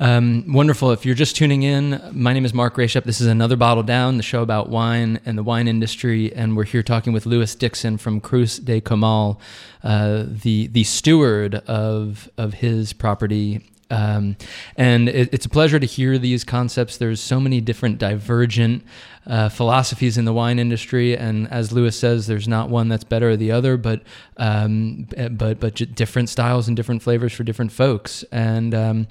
Um, wonderful. If you're just tuning in, my name is Mark Grayshep. This is another Bottle Down, the show about wine and the wine industry, and we're here talking with Lewis Dickson from Cruz de Comal, uh, the the steward of of his property. Um, and it, it's a pleasure to hear these concepts. There's so many different divergent uh, philosophies in the wine industry, and as Lewis says, there's not one that's better or the other, but um, but but different styles and different flavors for different folks. And um,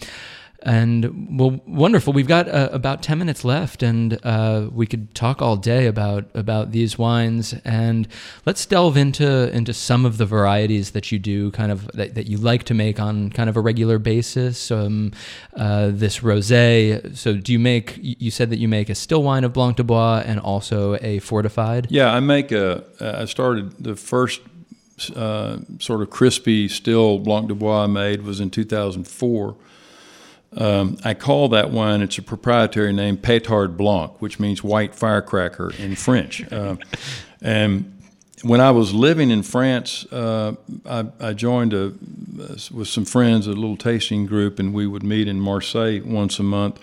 and well, wonderful. We've got uh, about ten minutes left, and uh, we could talk all day about about these wines. And let's delve into into some of the varieties that you do, kind of that, that you like to make on kind of a regular basis. Um, uh, this rosé. So, do you make? You said that you make a still wine of Blanc du Bois and also a fortified. Yeah, I make a. I started the first uh, sort of crispy still Blanc du Bois I made was in 2004. Um, I call that wine. It's a proprietary name, Pétard Blanc, which means white firecracker in French. Uh, and when I was living in France, uh, I, I, joined a, with some friends a little tasting group, and we would meet in Marseille once a month.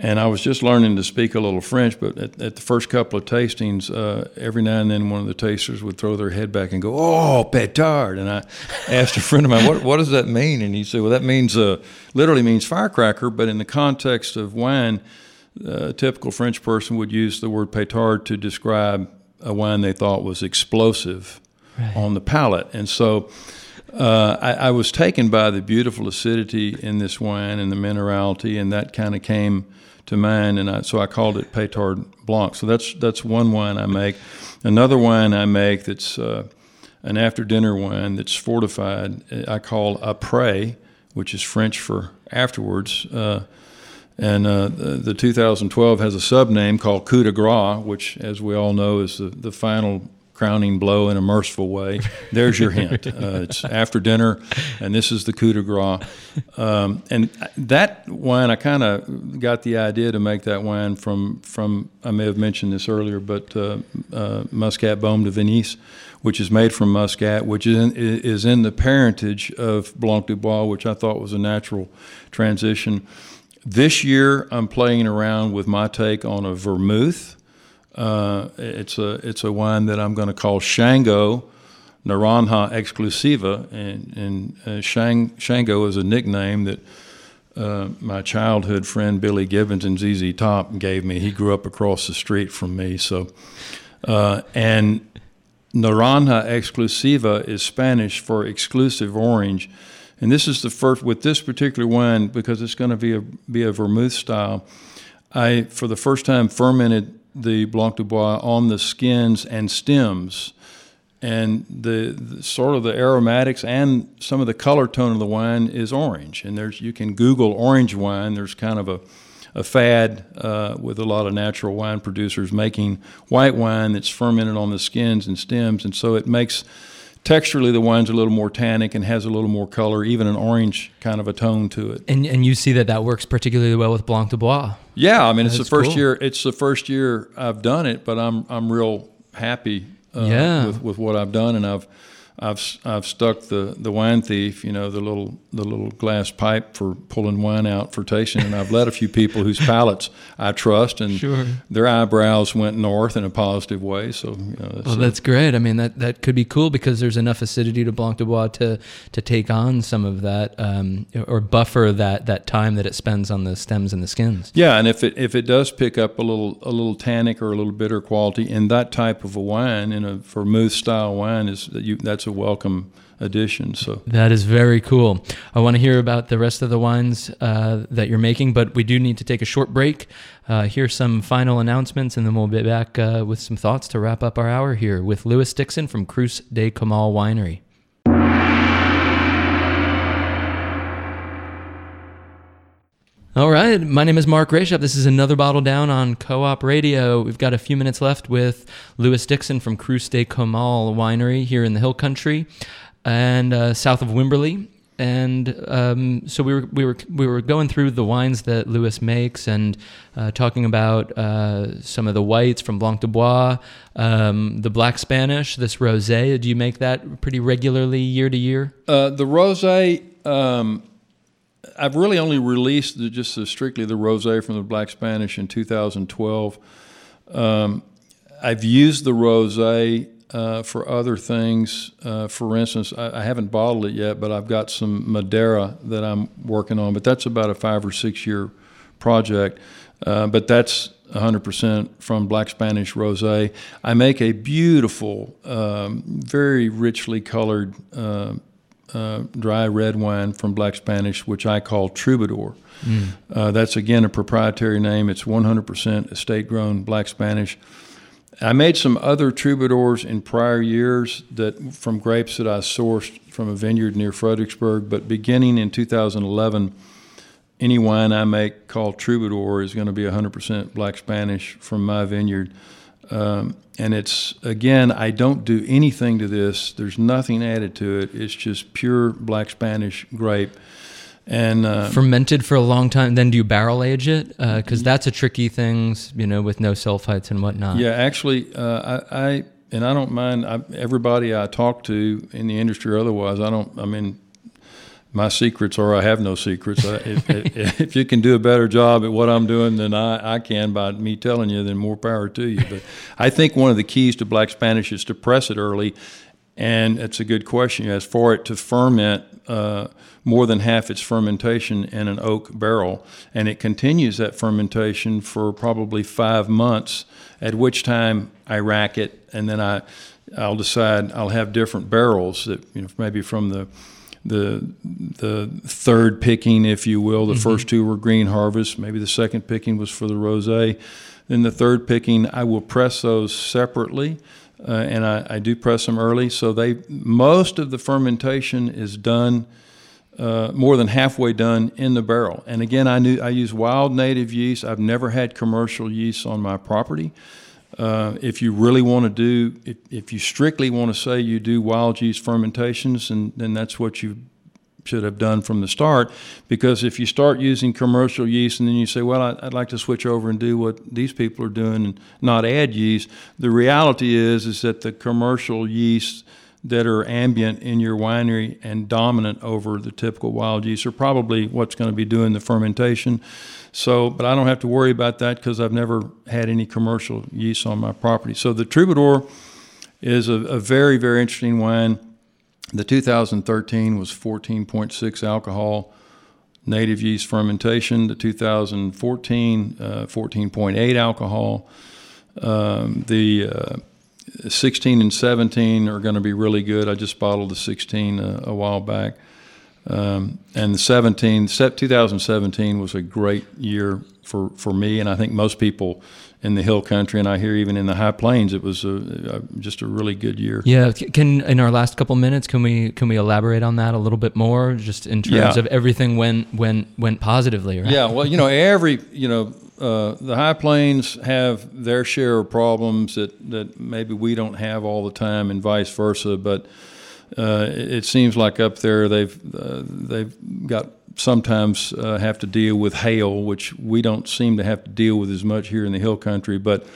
And I was just learning to speak a little French, but at, at the first couple of tastings, uh, every now and then one of the tasters would throw their head back and go, "Oh, pétard!" And I asked a friend of mine, "What, what does that mean?" And he said, "Well, that means uh, literally means firecracker, but in the context of wine, uh, a typical French person would use the word pétard to describe a wine they thought was explosive right. on the palate." And so. Uh, I, I, was taken by the beautiful acidity in this wine and the minerality, and that kind of came to mine, and I, so I called it Pétard Blanc. So that's that's one wine I make. Another wine I make that's uh, an after dinner wine that's fortified. I call après, which is French for afterwards. Uh, and uh, the, the, 2012 has a sub name called Coup de Grace, which, as we all know, is the, the final crowning blow in a merciful way. There's your hint. Uh, it's after dinner, and this is the coup de grace. Um, and that wine, I kind of got the idea to make that wine from from I may have mentioned this earlier, but uh, uh, Muscat Beaumes de Venise, which is made from Muscat, which is in, is in the parentage of Blanc du Bois, which I thought was a natural transition. This year, I'm playing around with my take on a vermouth uh, it's a it's a wine that I'm going to call Shango Naranja Exclusiva, and, and uh, Shang, Shango is a nickname that uh, my childhood friend Billy Gibbons and ZZ Top gave me. He grew up across the street from me, so uh, and Naranja Exclusiva is Spanish for exclusive orange. And this is the first with this particular wine because it's going to be a be a vermouth style. I for the first time fermented the Blanc du Bois on the skins and stems. And the, the, sort of the aromatics and some of the color tone of the wine is orange. And there's you can Google orange wine. There's kind of a, a fad uh, with a lot of natural wine producers making white wine that's fermented on the skins and stems, and so it makes texturally the wine's a little more tannic and has a little more color, even an orange kind of a tone to it. And and you see that that works particularly well with Blanc du Bois. Yeah, I mean it's the first cool. year. It's the first year I've done it, but I'm I'm real happy uh, yeah. with with what I've done, and I've I've I've stuck the, the wine thief, you know, the little the little glass pipe for pulling wine out for tasting, and I've let a few people whose palates I trust, and sure. their eyebrows went north in a positive way. So, you know, that's well, that's great. I mean, that that could be cool because there's enough acidity to Blanc du Bois to to take on some of that um, or buffer that that time that it spends on the stems and the skins. Yeah, and if it if it does pick up a little a little tannic or a little bitter quality in that type of a wine, in a vermouth style wine, is that you that's a welcome addition. So that is very cool. I want to hear about the rest of the wines uh, that you're making, but we do need to take a short break. Uh, hear some final announcements, and then we'll be back uh, with some thoughts to wrap up our hour here with Lewis Dickson from Cruz de Comal Winery. All right, my name is Mark Grayshop. This is another bottle down on Co-op Radio. We've got a few minutes left with Lewis Dickson from Cruz de Comal Winery here in the Hill Country and uh, south of Wimberley. and um, so we were we were we were going through the wines that Lewis makes and uh, talking about uh, some of the whites from Blanc du Bois, um, the Black Spanish, this rosé. Do you make that pretty regularly year to year? Uh, the rosé. Um, I've really only released the, just the, strictly the rosé from the Black Spanish in 2012. Um, I've used the rosé uh, for other things. Uh, for instance, I, I, haven't bottled it yet, but I've got some Madeira that I'm working on. But that's about a five or six year project. Uh, but that's 100% from Black Spanish Rosé. I make a beautiful, um, very richly colored uh, dry red wine from Black Spanish, which I call Troubadour. Mm. Uh, that's again a proprietary name. It's 100% estate grown Black Spanish. I made some other troubadours in prior years that from grapes that I sourced from a vineyard near Fredericksburg. But beginning in 2011, any wine I make called troubadour is going to be 100% black Spanish from my vineyard. Um, and it's again, I don't do anything to this. There's nothing added to it. It's just pure black Spanish grape and uh, fermented for a long time. Then do you barrel age it? Because uh, that's a tricky thing, you know, with no sulfites and whatnot. Yeah, actually, uh, I, I, and I don't mind I, everybody I talk to in the industry or otherwise. I don't. I mean, my secrets are I have no secrets. if, if, if, you can do a better job at what I'm doing than I, I can by me telling you, then more power to you. But I think one of the keys to Black Spanish is to press it early. And it's a good question. As for it to ferment uh, more than half its fermentation in an oak barrel, and it continues that fermentation for probably five months. At which time I rack it, and then I, I'll decide I'll have different barrels that you know maybe from the the the third picking, if you will. The mm-hmm. first two were green harvest. Maybe the second picking was for the rosé. Then the third picking, I will press those separately uh, and I, I, do press them early. So they most of the fermentation is done. Uh, more than halfway done in the barrel, and again, I knew I use wild native yeast. I've never had commercial yeast on my property. Uh, if you really want to do, if, if you strictly want to say you do wild yeast fermentations, and then that's what you should have done from the start. Because if you start using commercial yeast and then you say, well, I'd like to switch over and do what these people are doing and not add yeast, the reality is is that the commercial yeast that are ambient in your winery and dominant over the typical wild yeast are probably what's going to be doing the fermentation. So, but I don't have to worry about that because I've never had any commercial yeast on my property. So the Troubadour is a, a very, very interesting wine. The 2013 was 14.6 alcohol native yeast fermentation. The 2014, uh, 14.8 alcohol. Um, the uh, 16 and 17 are going to be really good. I just bottled the 16 uh, a while back. Um, and 17, 2017 was a great year for, for me, and I think most people in the hill country, and I hear even in the high plains, it was a, a, just a really good year. Yeah, can in our last couple minutes, can we can we elaborate on that a little bit more, just in terms yeah. of everything went went went positively? Right? Yeah, well, you know, every you know, uh, the high plains have their share of problems that that maybe we don't have all the time, and vice versa, but uh, it seems like up there they've uh, they've got sometimes uh, have to deal with hail, which we don't seem to have to deal with as much here in the hill country. But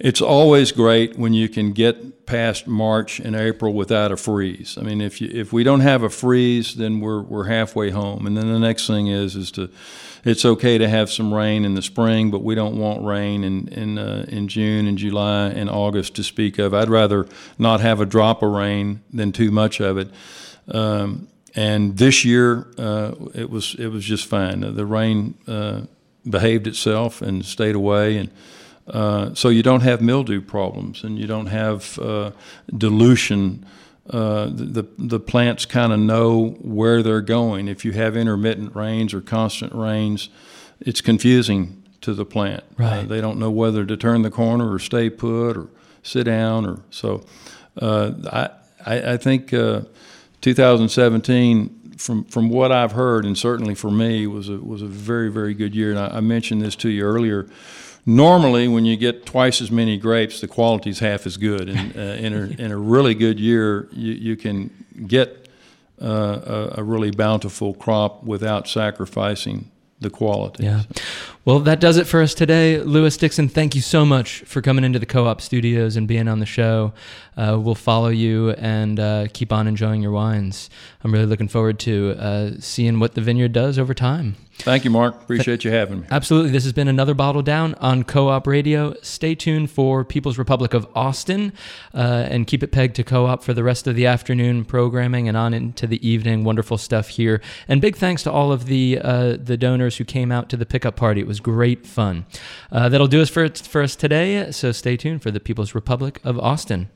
it's always great when you can get past March and April without a freeze. I mean, if you, if we don't have a freeze, then we're we're halfway home. And then the next thing is is to it's okay to have some rain in the spring, but we don't want rain in in uh, in June and July and August to speak of. I'd rather not have a drop of rain than too much of it. Um, and this year, uh, it was it was just fine. The rain uh, behaved itself and stayed away, and uh, so you don't have mildew problems, and you don't have uh, dilution uh, the, the plants kind of know where they're going. If you have intermittent rains or constant rains, it's confusing to the plant. Uh, right. They don't know whether to turn the corner or stay put or sit down or so. Uh, I, I, I think uh, 2017 from from what I've heard, and certainly for me, was a was a very very good year. And I, I mentioned this to you earlier. Normally, when you get twice as many grapes, the quality is half as good. And uh, in, a, in a really good year, you, you can get uh, a, a really bountiful crop without sacrificing the quality. Yeah. Well, that does it for us today. Lewis Dickson, thank you so much for coming into the co op studios and being on the show. Uh, we'll follow you and uh, keep on enjoying your wines. I'm really looking forward to uh, seeing what the vineyard does over time. Thank you, Mark. Appreciate you having me. Absolutely. This has been another Bottle Down on Co op Radio. Stay tuned for People's Republic of Austin uh, and keep it pegged to Co op for the rest of the afternoon programming and on into the evening. Wonderful stuff here. And big thanks to all of the, uh, the donors who came out to the pickup party. Was great fun. Uh, that'll do us for, for us today. So stay tuned for the People's Republic of Austin.